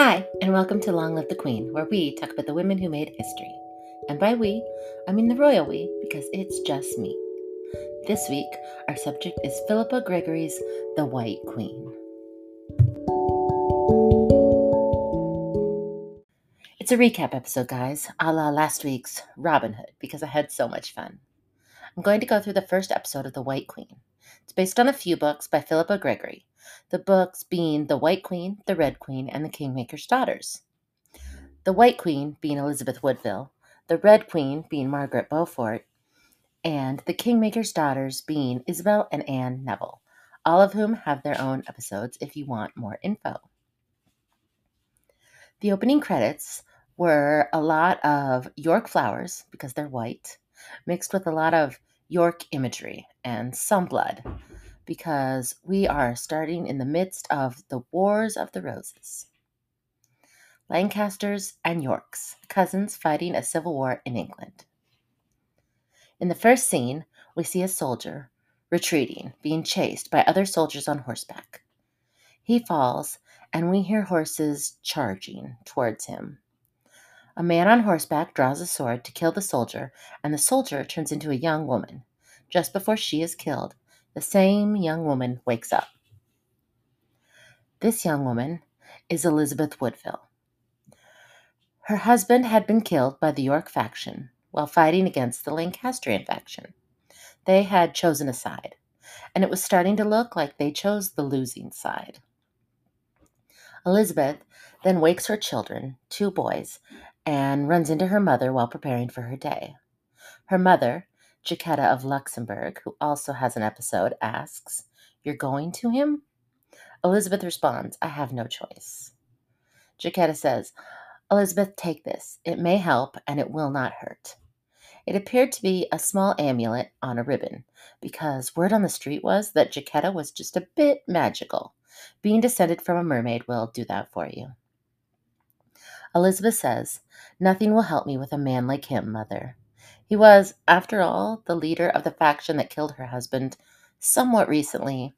Hi, and welcome to Long Live the Queen, where we talk about the women who made history. And by we, I mean the royal we, because it's just me. This week, our subject is Philippa Gregory's The White Queen. It's a recap episode, guys, a la last week's Robin Hood, because I had so much fun. I'm going to go through the first episode of The White Queen. It's based on a few books by Philippa Gregory, the books being The White Queen, The Red Queen, and The Kingmaker's Daughters. The White Queen being Elizabeth Woodville, the Red Queen being Margaret Beaufort, and The Kingmaker's Daughters being Isabel and Anne Neville, all of whom have their own episodes if you want more info. The opening credits were a lot of York flowers, because they're white, mixed with a lot of York imagery and some blood, because we are starting in the midst of the Wars of the Roses. Lancasters and Yorks, cousins fighting a civil war in England. In the first scene, we see a soldier retreating, being chased by other soldiers on horseback. He falls, and we hear horses charging towards him. A man on horseback draws a sword to kill the soldier, and the soldier turns into a young woman. Just before she is killed, the same young woman wakes up. This young woman is Elizabeth Woodville. Her husband had been killed by the York faction while fighting against the Lancastrian faction. They had chosen a side, and it was starting to look like they chose the losing side. Elizabeth then wakes her children, two boys, and runs into her mother while preparing for her day. Her mother, Jacquetta of Luxembourg, who also has an episode, asks, You're going to him? Elizabeth responds, I have no choice. Jacquetta says, Elizabeth, take this. It may help and it will not hurt. It appeared to be a small amulet on a ribbon, because word on the street was that Jacquetta was just a bit magical. Being descended from a mermaid will do that for you. Elizabeth says, Nothing will help me with a man like him, mother. He was, after all, the leader of the faction that killed her husband somewhat recently.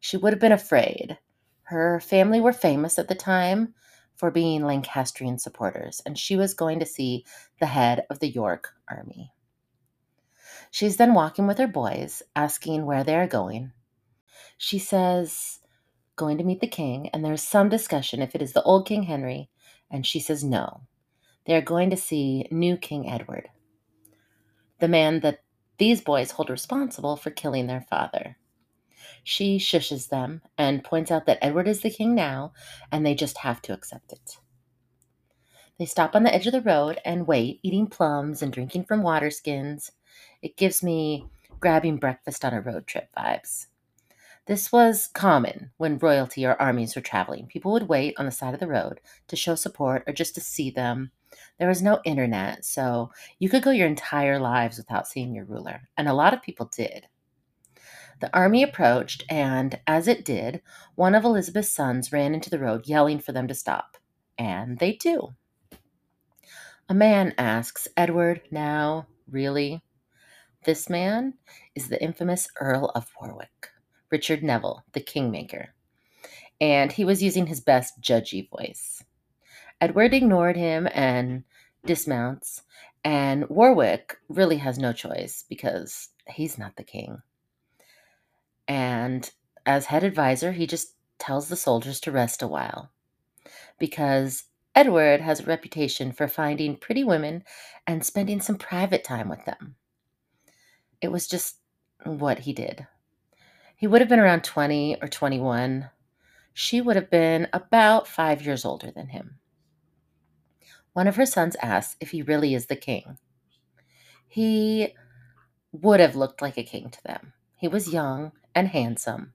She would have been afraid. Her family were famous at the time for being Lancastrian supporters, and she was going to see the head of the York army. She's then walking with her boys, asking where they are going. She says, going to meet the king, and there's some discussion if it is the old King Henry, and she says no. They are going to see new King Edward the man that these boys hold responsible for killing their father. She shushes them and points out that Edward is the king now, and they just have to accept it. They stop on the edge of the road and wait, eating plums and drinking from water skins. It gives me grabbing breakfast on a road trip vibes. This was common when royalty or armies were traveling. People would wait on the side of the road to show support or just to see them there was no internet, so you could go your entire lives without seeing your ruler, and a lot of people did. The army approached, and as it did, one of Elizabeth's sons ran into the road yelling for them to stop. And they do. A man asks, Edward, now, really? This man is the infamous Earl of Warwick, Richard Neville, the Kingmaker. And he was using his best judgy voice. Edward ignored him and dismounts, and Warwick really has no choice because he's not the king. And as head advisor, he just tells the soldiers to rest a while because Edward has a reputation for finding pretty women and spending some private time with them. It was just what he did. He would have been around 20 or 21. She would have been about five years older than him one of her sons asks if he really is the king. He would have looked like a king to them. He was young and handsome.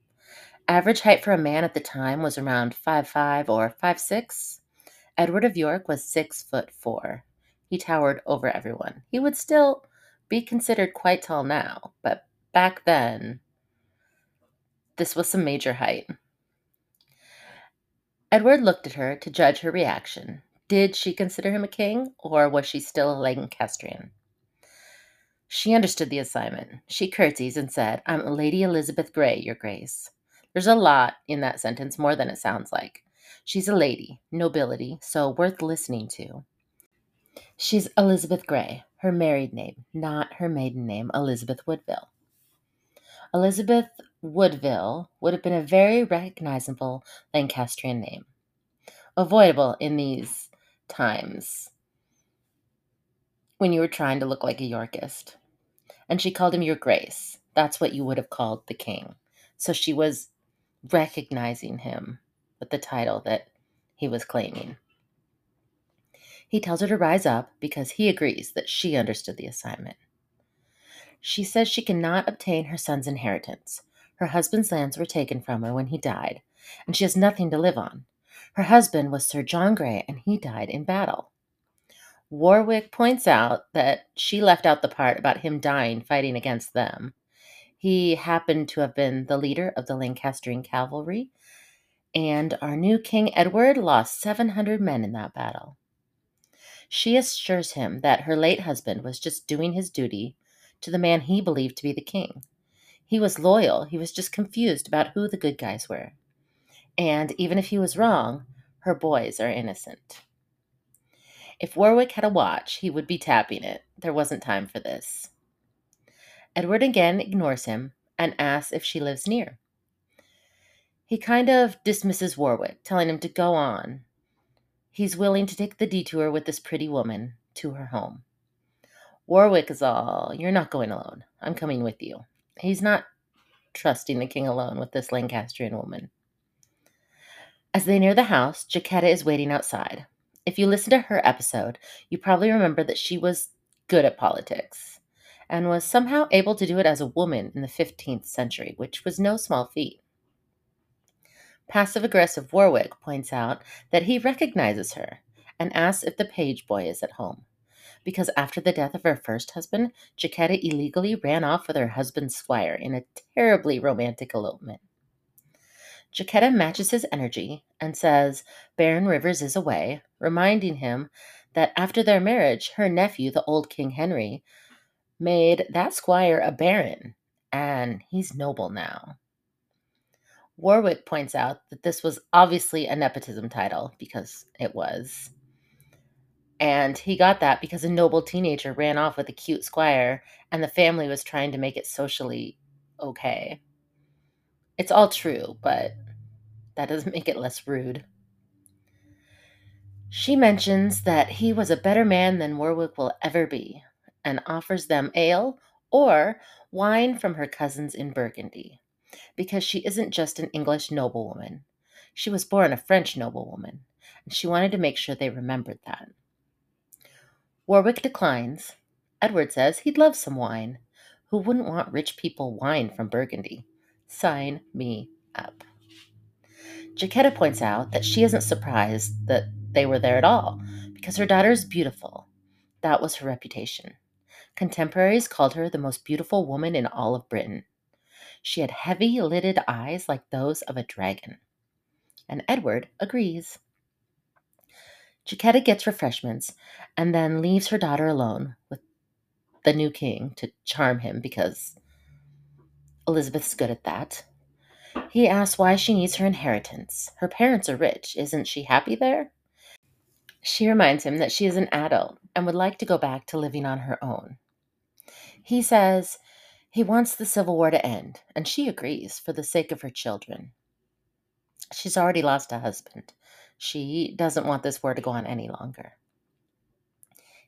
Average height for a man at the time was around five five or five six. Edward of York was six foot four. He towered over everyone. He would still be considered quite tall now, but back then, this was some major height. Edward looked at her to judge her reaction. Did she consider him a king, or was she still a Lancastrian? She understood the assignment. She curtsies and said, I'm Lady Elizabeth Grey, Your Grace. There's a lot in that sentence, more than it sounds like. She's a lady, nobility, so worth listening to. She's Elizabeth Grey, her married name, not her maiden name, Elizabeth Woodville. Elizabeth Woodville would have been a very recognizable Lancastrian name, avoidable in these times when you were trying to look like a Yorkist. And she called him Your Grace. That's what you would have called the king. So she was recognizing him with the title that he was claiming. He tells her to rise up because he agrees that she understood the assignment. She says she cannot obtain her son's inheritance. Her husband's lands were taken from her when he died, and she has nothing to live on. Her husband was Sir John Grey, and he died in battle. Warwick points out that she left out the part about him dying fighting against them. He happened to have been the leader of the Lancastrian cavalry, and our new King Edward lost 700 men in that battle. She assures him that her late husband was just doing his duty to the man he believed to be the king. He was loyal, he was just confused about who the good guys were. And even if he was wrong, her boys are innocent. If Warwick had a watch, he would be tapping it. There wasn't time for this. Edward again ignores him and asks if she lives near. He kind of dismisses Warwick, telling him to go on. He's willing to take the detour with this pretty woman to her home. Warwick is all, You're not going alone. I'm coming with you. He's not trusting the king alone with this Lancastrian woman. As they near the house, Jacquetta is waiting outside. If you listen to her episode, you probably remember that she was good at politics and was somehow able to do it as a woman in the 15th century, which was no small feat. Passive aggressive Warwick points out that he recognizes her and asks if the page boy is at home. Because after the death of her first husband, Jacquetta illegally ran off with her husband's squire in a terribly romantic elopement. Jacquetta matches his energy and says Baron Rivers is away, reminding him that after their marriage, her nephew, the old King Henry, made that squire a baron, and he's noble now. Warwick points out that this was obviously a nepotism title, because it was. And he got that because a noble teenager ran off with a cute squire, and the family was trying to make it socially okay. It's all true, but that doesn't make it less rude. She mentions that he was a better man than Warwick will ever be, and offers them ale or wine from her cousins in Burgundy, because she isn't just an English noblewoman. She was born a French noblewoman, and she wanted to make sure they remembered that. Warwick declines. Edward says he'd love some wine. Who wouldn't want rich people wine from Burgundy? Sign me up. Jacquetta points out that she isn't surprised that they were there at all because her daughter is beautiful. That was her reputation. Contemporaries called her the most beautiful woman in all of Britain. She had heavy lidded eyes like those of a dragon. And Edward agrees. Jacquetta gets refreshments and then leaves her daughter alone with the new king to charm him because Elizabeth's good at that. He asks why she needs her inheritance. Her parents are rich. Isn't she happy there? She reminds him that she is an adult and would like to go back to living on her own. He says he wants the Civil War to end, and she agrees for the sake of her children. She's already lost a husband. She doesn't want this war to go on any longer.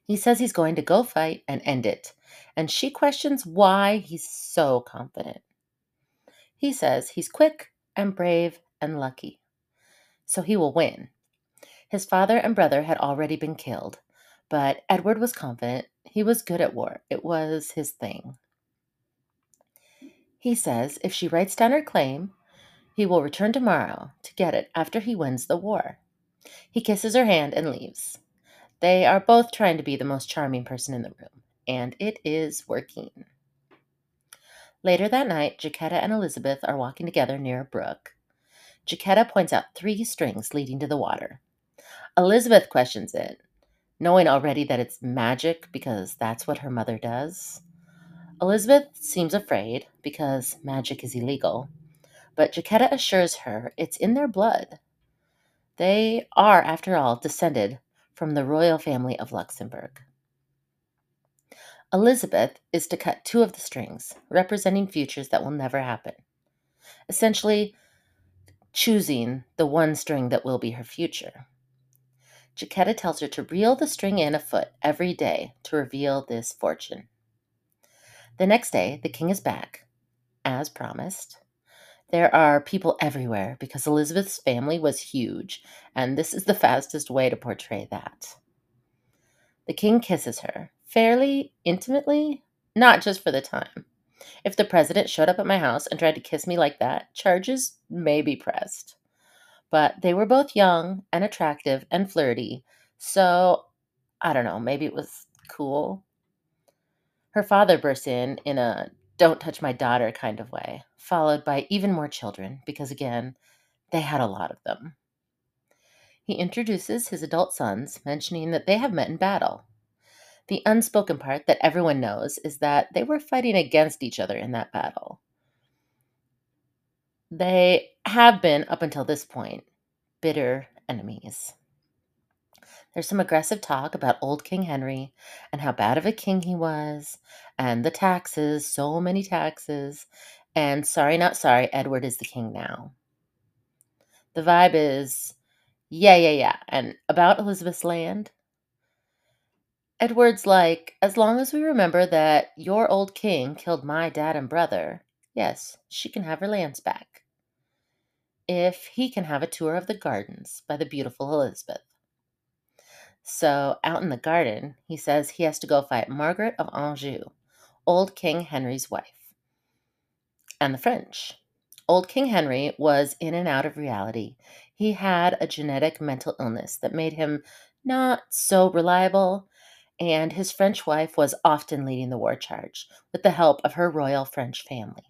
He says he's going to go fight and end it, and she questions why he's so confident. He says he's quick and brave and lucky, so he will win. His father and brother had already been killed, but Edward was confident he was good at war, it was his thing. He says if she writes down her claim, he will return tomorrow to get it after he wins the war. He kisses her hand and leaves. They are both trying to be the most charming person in the room, and it is working. Later that night, Jacquetta and Elizabeth are walking together near a brook. Jacquetta points out three strings leading to the water. Elizabeth questions it, knowing already that it's magic because that's what her mother does. Elizabeth seems afraid because magic is illegal, but Jacquetta assures her it's in their blood. They are, after all, descended from the royal family of Luxembourg. Elizabeth is to cut two of the strings, representing futures that will never happen. Essentially, choosing the one string that will be her future. Jacquetta tells her to reel the string in a foot every day to reveal this fortune. The next day, the king is back, as promised. There are people everywhere because Elizabeth's family was huge, and this is the fastest way to portray that. The king kisses her, fairly intimately, not just for the time. If the president showed up at my house and tried to kiss me like that, charges may be pressed. But they were both young and attractive and flirty, so I don't know, maybe it was cool. Her father bursts in in a don't touch my daughter kind of way, followed by even more children, because again, they had a lot of them. He introduces his adult sons, mentioning that they have met in battle. The unspoken part that everyone knows is that they were fighting against each other in that battle. They have been, up until this point, bitter enemies. There's some aggressive talk about old King Henry and how bad of a king he was, and the taxes, so many taxes, and sorry, not sorry, Edward is the king now. The vibe is, yeah, yeah, yeah. And about Elizabeth's land, Edward's like, as long as we remember that your old king killed my dad and brother, yes, she can have her lands back. If he can have a tour of the gardens by the beautiful Elizabeth. So, out in the garden, he says he has to go fight Margaret of Anjou, old King Henry's wife, and the French. Old King Henry was in and out of reality. He had a genetic mental illness that made him not so reliable, and his French wife was often leading the war charge with the help of her royal French family.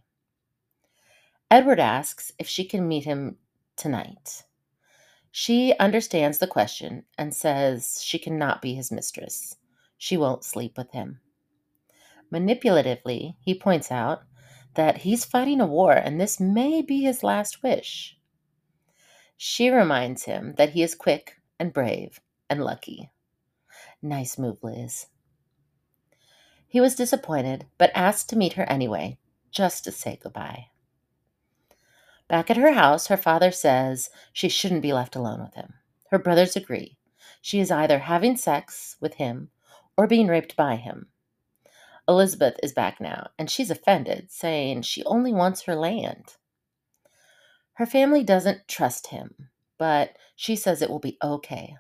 Edward asks if she can meet him tonight. She understands the question and says she cannot be his mistress. She won't sleep with him. Manipulatively, he points out that he's fighting a war and this may be his last wish. She reminds him that he is quick and brave and lucky. Nice move, Liz. He was disappointed, but asked to meet her anyway, just to say goodbye. Back at her house, her father says she shouldn't be left alone with him. Her brothers agree. She is either having sex with him or being raped by him. Elizabeth is back now, and she's offended, saying she only wants her land. Her family doesn't trust him, but she says it will be okay.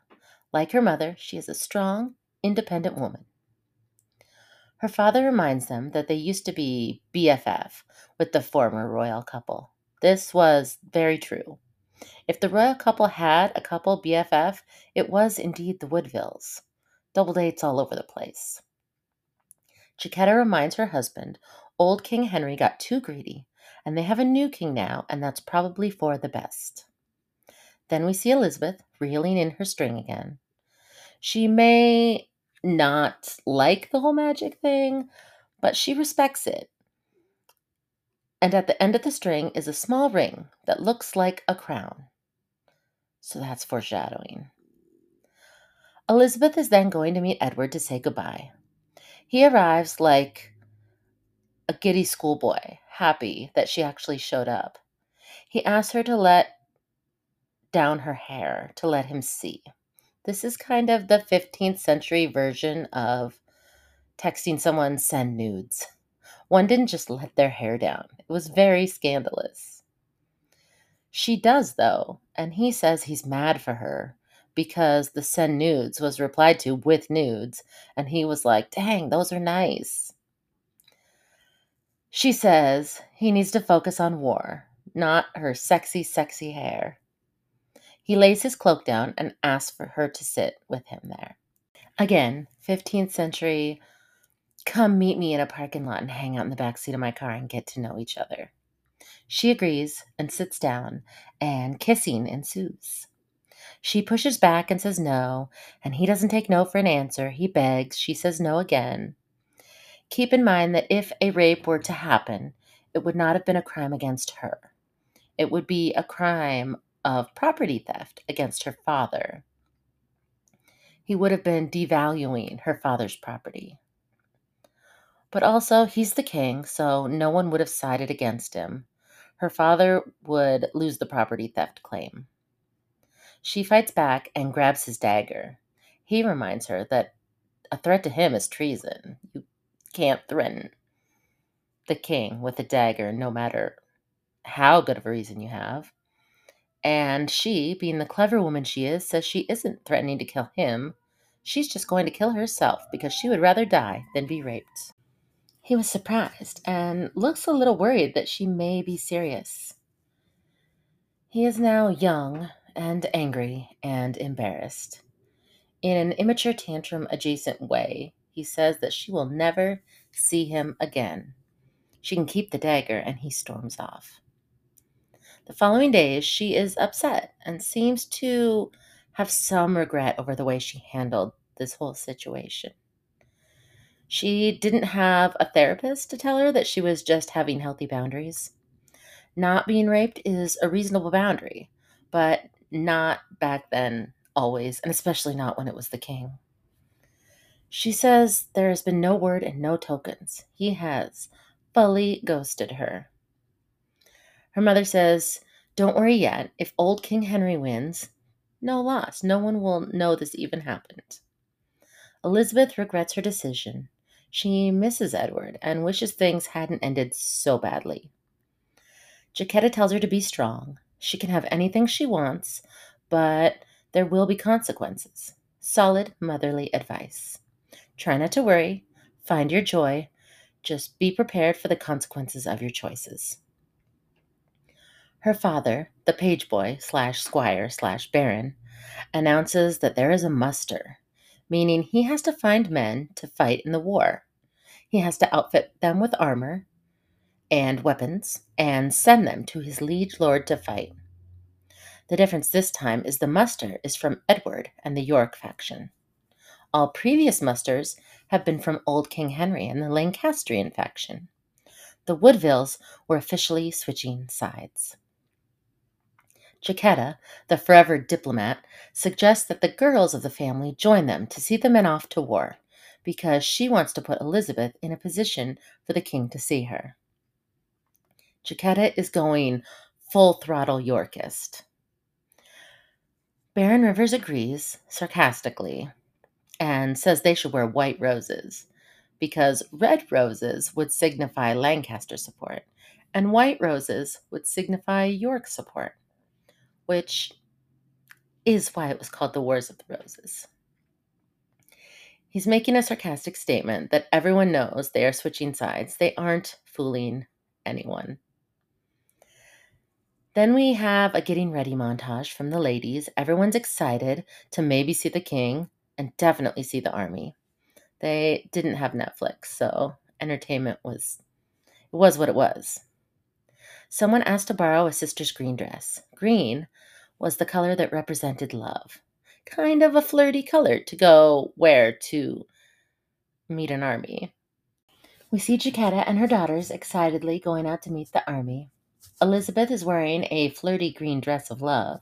Like her mother, she is a strong, independent woman. Her father reminds them that they used to be BFF with the former royal couple. This was very true. If the royal couple had a couple BFF, it was indeed the Woodvilles. Double dates all over the place. Jacquetta reminds her husband old King Henry got too greedy, and they have a new king now, and that's probably for the best. Then we see Elizabeth reeling in her string again. She may not like the whole magic thing, but she respects it. And at the end of the string is a small ring that looks like a crown. So that's foreshadowing. Elizabeth is then going to meet Edward to say goodbye. He arrives like a giddy schoolboy, happy that she actually showed up. He asks her to let down her hair to let him see. This is kind of the 15th century version of texting someone send nudes. One didn't just let their hair down, it was very scandalous. She does, though, and he says he's mad for her because the send nudes was replied to with nudes, and he was like, dang, those are nice. She says he needs to focus on war, not her sexy, sexy hair. He lays his cloak down and asks for her to sit with him there. Again, 15th century, come meet me in a parking lot and hang out in the back seat of my car and get to know each other. She agrees and sits down, and kissing ensues. She pushes back and says no, and he doesn't take no for an answer. He begs. She says no again. Keep in mind that if a rape were to happen, it would not have been a crime against her. It would be a crime of property theft against her father. He would have been devaluing her father's property. But also, he's the king, so no one would have sided against him. Her father would lose the property theft claim. She fights back and grabs his dagger. He reminds her that a threat to him is treason. You can't threaten the king with a dagger, no matter how good of a reason you have. And she, being the clever woman she is, says she isn't threatening to kill him. She's just going to kill herself because she would rather die than be raped. He was surprised and looks a little worried that she may be serious. He is now young and angry and embarrassed. In an immature tantrum adjacent way, he says that she will never see him again. She can keep the dagger, and he storms off. The following days, she is upset and seems to have some regret over the way she handled this whole situation. She didn't have a therapist to tell her that she was just having healthy boundaries. Not being raped is a reasonable boundary, but not back then always, and especially not when it was the king. She says there has been no word and no tokens. He has fully ghosted her. Her mother says, Don't worry yet. If old King Henry wins, no loss. No one will know this even happened. Elizabeth regrets her decision. She misses Edward and wishes things hadn't ended so badly. Jacquetta tells her to be strong. She can have anything she wants, but there will be consequences. Solid motherly advice. Try not to worry. Find your joy. Just be prepared for the consequences of your choices. Her father, the page boy slash squire slash baron, announces that there is a muster meaning he has to find men to fight in the war. He has to outfit them with armor and weapons and send them to his liege lord to fight. The difference this time is the muster is from Edward and the York faction. All previous musters have been from Old King Henry and the Lancastrian faction. The Woodvilles were officially switching sides. Jacquetta, the forever diplomat, suggests that the girls of the family join them to see the men off to war because she wants to put Elizabeth in a position for the king to see her. Jacquetta is going full throttle Yorkist. Baron Rivers agrees, sarcastically, and says they should wear white roses because red roses would signify Lancaster support and white roses would signify York support which is why it was called the Wars of the Roses. He's making a sarcastic statement that everyone knows they are switching sides. They aren't fooling anyone. Then we have a getting ready montage from the ladies. Everyone's excited to maybe see the king and definitely see the army. They didn't have Netflix, so entertainment was it was what it was. Someone asked to borrow a sister's green dress. Green was the color that represented love. Kind of a flirty color to go where to meet an army. We see Jacquetta and her daughters excitedly going out to meet the army. Elizabeth is wearing a flirty green dress of love.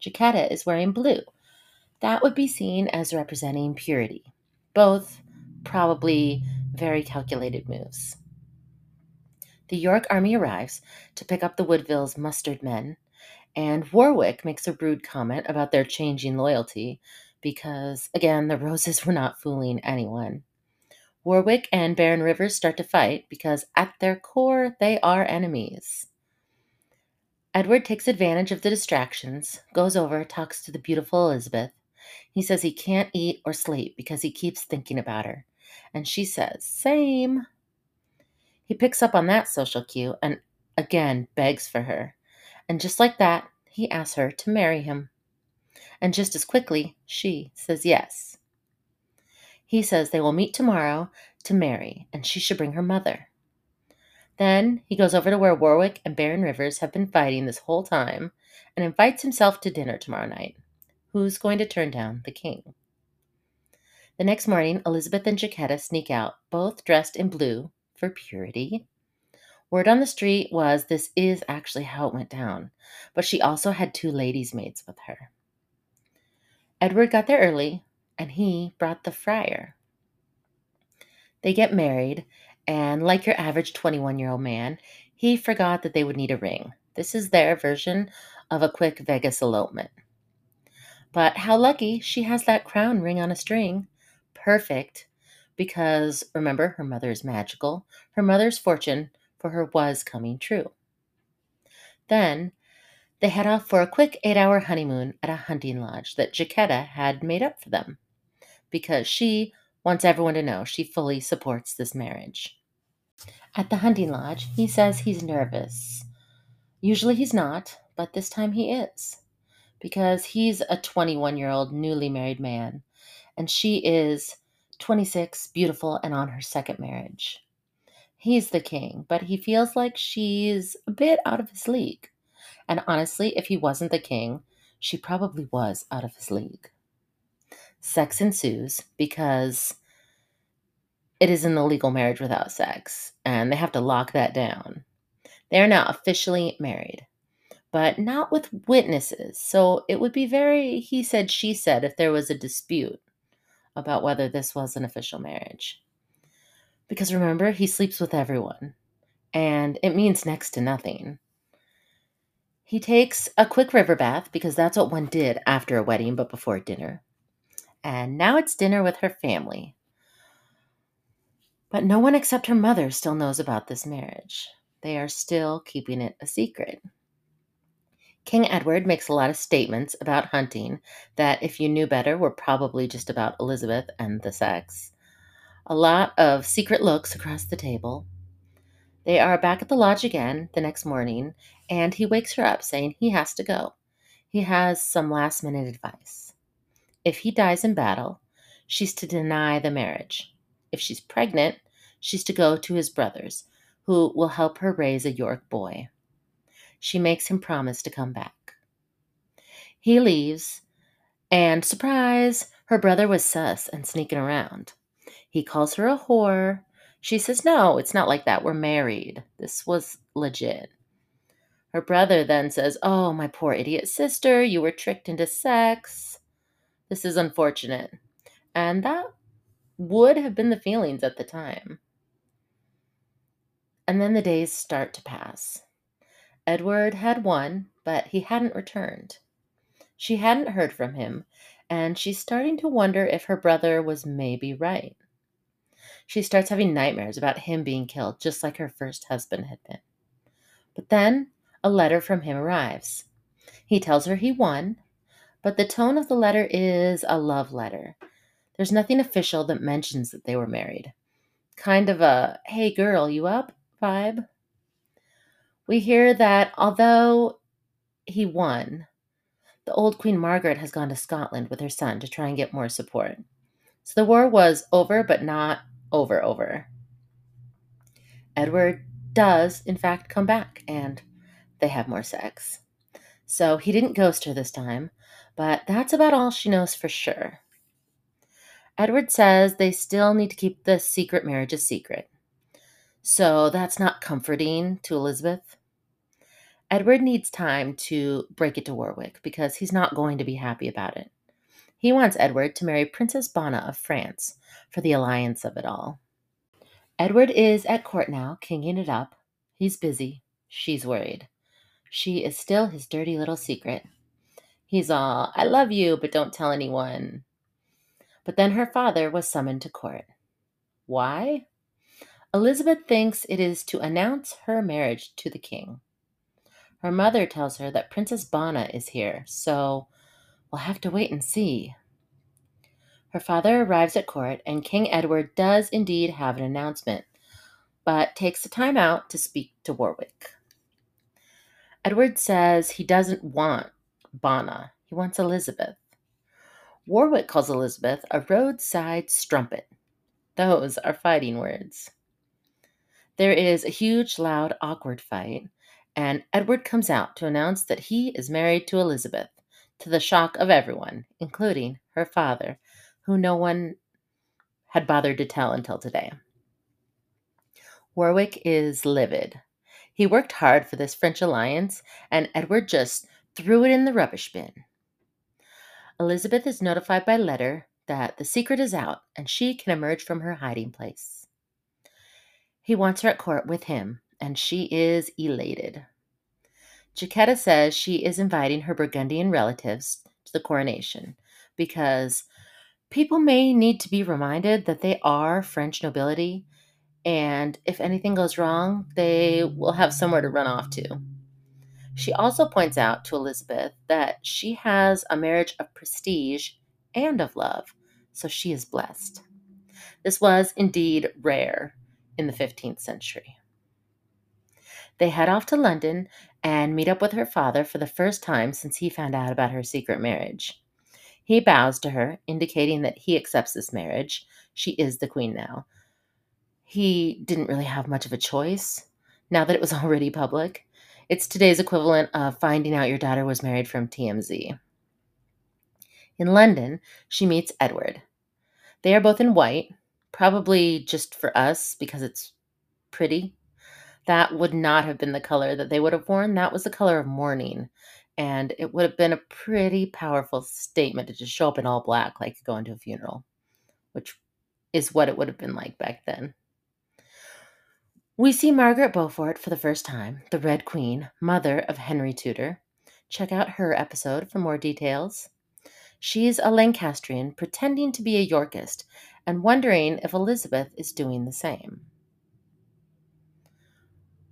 Jacquetta is wearing blue. That would be seen as representing purity. Both probably very calculated moves. The York army arrives to pick up the Woodville's mustered men, and Warwick makes a rude comment about their changing loyalty because, again, the Roses were not fooling anyone. Warwick and Baron Rivers start to fight because, at their core, they are enemies. Edward takes advantage of the distractions, goes over, talks to the beautiful Elizabeth. He says he can't eat or sleep because he keeps thinking about her. And she says, Same. He picks up on that social cue and again begs for her. And just like that, he asks her to marry him. And just as quickly, she says yes. He says they will meet tomorrow to marry, and she should bring her mother. Then he goes over to where Warwick and Baron Rivers have been fighting this whole time and invites himself to dinner tomorrow night. Who's going to turn down the king? The next morning, Elizabeth and Jacquetta sneak out, both dressed in blue for purity. Word on the street was this is actually how it went down, but she also had two ladies' maids with her. Edward got there early, and he brought the friar. They get married, and like your average 21 year old man, he forgot that they would need a ring. This is their version of a quick Vegas elopement. But how lucky she has that crown ring on a string. Perfect. Because remember, her mother is magical. Her mother's fortune for her was coming true. Then they head off for a quick eight hour honeymoon at a hunting lodge that Jacquetta had made up for them because she wants everyone to know she fully supports this marriage. At the hunting lodge, he says he's nervous. Usually he's not, but this time he is because he's a 21 year old newly married man and she is 26, beautiful, and on her second marriage. He's the king, but he feels like she's a bit out of his league. And honestly, if he wasn't the king, she probably was out of his league. Sex ensues because it is an illegal marriage without sex, and they have to lock that down. They are now officially married, but not with witnesses, so it would be very he said, she said if there was a dispute about whether this was an official marriage. Because remember, he sleeps with everyone, and it means next to nothing. He takes a quick river bath because that's what one did after a wedding but before dinner. And now it's dinner with her family. But no one except her mother still knows about this marriage. They are still keeping it a secret. King Edward makes a lot of statements about hunting that, if you knew better, were probably just about Elizabeth and the sex a lot of secret looks across the table. They are back at the lodge again the next morning, and he wakes her up saying he has to go. He has some last minute advice. If he dies in battle, she's to deny the marriage. If she's pregnant, she's to go to his brothers, who will help her raise a York boy. She makes him promise to come back. He leaves, and surprise, her brother was sus and sneaking around. He calls her a whore. She says, No, it's not like that. We're married. This was legit. Her brother then says, Oh, my poor idiot sister, you were tricked into sex. This is unfortunate. And that would have been the feelings at the time. And then the days start to pass. Edward had won, but he hadn't returned. She hadn't heard from him, and she's starting to wonder if her brother was maybe right. She starts having nightmares about him being killed, just like her first husband had been. But then a letter from him arrives. He tells her he won, but the tone of the letter is a love letter. There's nothing official that mentions that they were married. Kind of a, hey girl, you up vibe. We hear that although he won, the old Queen Margaret has gone to Scotland with her son to try and get more support. So the war was over, but not over, over. Edward does, in fact, come back and they have more sex. So he didn't ghost her this time, but that's about all she knows for sure. Edward says they still need to keep the secret marriage a secret. So that's not comforting to Elizabeth. Edward needs time to break it to Warwick because he's not going to be happy about it. He wants Edward to marry Princess Bona of France for the alliance of it all. Edward is at court now, kinging it up. He's busy. She's worried. She is still his dirty little secret. He's all, I love you, but don't tell anyone. But then her father was summoned to court. Why? Elizabeth thinks it is to announce her marriage to the king. Her mother tells her that Princess Bona is here, so We'll have to wait and see. Her father arrives at court, and King Edward does indeed have an announcement, but takes the time out to speak to Warwick. Edward says he doesn't want Bona, he wants Elizabeth. Warwick calls Elizabeth a roadside strumpet. Those are fighting words. There is a huge, loud, awkward fight, and Edward comes out to announce that he is married to Elizabeth to the shock of everyone, including her father, who no one had bothered to tell until today. Warwick is livid. He worked hard for this French alliance, and Edward just threw it in the rubbish bin. Elizabeth is notified by letter that the secret is out and she can emerge from her hiding place. He wants her at court with him, and she is elated. Jacquetta says she is inviting her Burgundian relatives to the coronation because people may need to be reminded that they are French nobility, and if anything goes wrong, they will have somewhere to run off to. She also points out to Elizabeth that she has a marriage of prestige and of love, so she is blessed. This was indeed rare in the 15th century. They head off to London and meet up with her father for the first time since he found out about her secret marriage. He bows to her, indicating that he accepts this marriage. She is the queen now. He didn't really have much of a choice now that it was already public. It's today's equivalent of finding out your daughter was married from TMZ. In London, she meets Edward. They are both in white, probably just for us because it's pretty. That would not have been the color that they would have worn. That was the color of mourning. And it would have been a pretty powerful statement to just show up in all black like going to a funeral, which is what it would have been like back then. We see Margaret Beaufort for the first time, the Red Queen, mother of Henry Tudor. Check out her episode for more details. She's a Lancastrian pretending to be a Yorkist and wondering if Elizabeth is doing the same.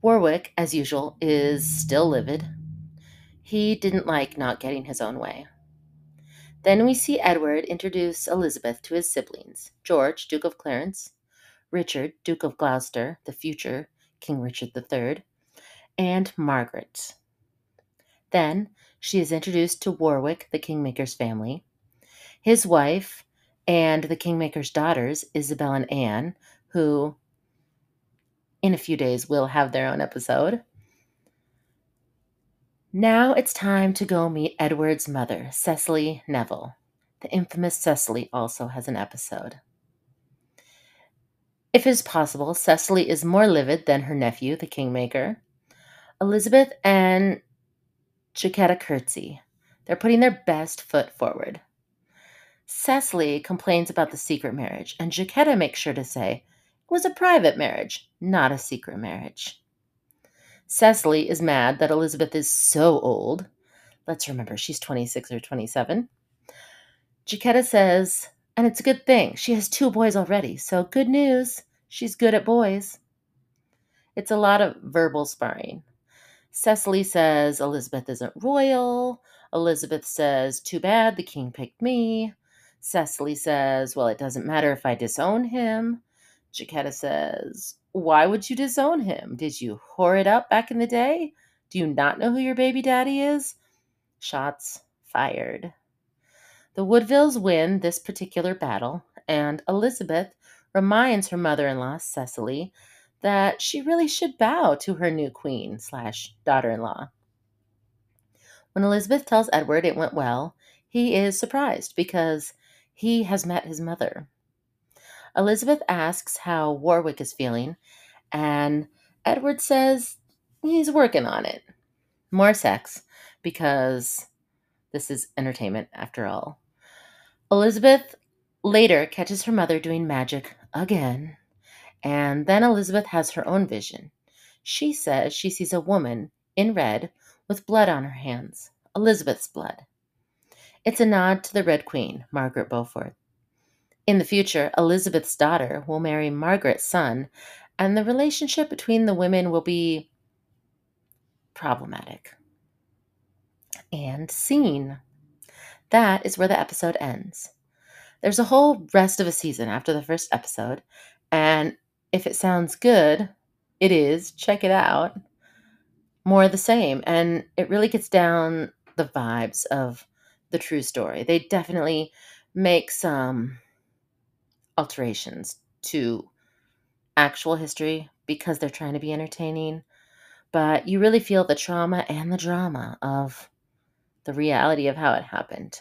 Warwick, as usual, is still livid. He didn't like not getting his own way. Then we see Edward introduce Elizabeth to his siblings George, Duke of Clarence, Richard, Duke of Gloucester, the future King Richard III, and Margaret. Then she is introduced to Warwick, the Kingmaker's family, his wife, and the Kingmaker's daughters, Isabel and Anne, who in a few days will have their own episode. Now it's time to go meet Edward's mother, Cecily Neville. The infamous Cecily also has an episode. If it is possible, Cecily is more livid than her nephew, the Kingmaker. Elizabeth and Jacquetta curtsy. They're putting their best foot forward. Cecily complains about the secret marriage, and Jacquetta makes sure to say it was a private marriage, not a secret marriage. Cecily is mad that Elizabeth is so old. Let's remember she's 26 or 27. Jacquetta says, and it's a good thing. She has two boys already, so good news. She's good at boys. It's a lot of verbal sparring. Cecily says Elizabeth isn't royal. Elizabeth says, Too bad, the king picked me. Cecily says, Well, it doesn't matter if I disown him. Jacquetta says, Why would you disown him? Did you whore it up back in the day? Do you not know who your baby daddy is? Shots fired. The Woodvilles win this particular battle, and Elizabeth reminds her mother in law, Cecily, that she really should bow to her new queen slash daughter in law. When Elizabeth tells Edward it went well, he is surprised because he has met his mother. Elizabeth asks how Warwick is feeling, and Edward says he's working on it. More sex, because this is entertainment after all. Elizabeth later catches her mother doing magic again, and then Elizabeth has her own vision. She says she sees a woman in red with blood on her hands, Elizabeth's blood. It's a nod to the Red Queen, Margaret Beaufort. In the future, Elizabeth's daughter will marry Margaret's son, and the relationship between the women will be problematic. And scene. That is where the episode ends. There's a whole rest of a season after the first episode, and if it sounds good, it is. Check it out. More of the same, and it really gets down the vibes of the true story. They definitely make some alterations to actual history because they're trying to be entertaining, but you really feel the trauma and the drama of the reality of how it happened.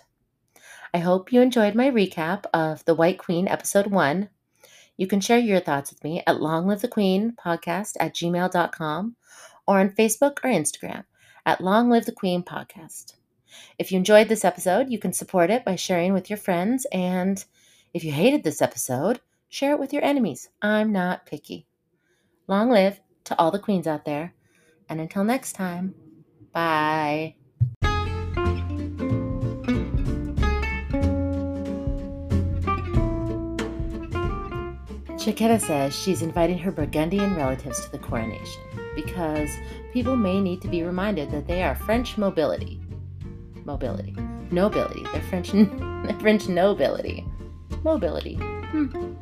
I hope you enjoyed my recap of The White Queen, Episode 1. You can share your thoughts with me at longlivethequeen podcast at gmail.com or on Facebook or Instagram at Long Live the Queen Podcast. If you enjoyed this episode, you can support it by sharing with your friends. And if you hated this episode, share it with your enemies. I'm not picky. Long live to all the queens out there. And until next time, bye. Jaquetta says she's inviting her Burgundian relatives to the coronation because people may need to be reminded that they are French mobility. Mobility. Nobility. They're French, French nobility. Mobility. Hmm.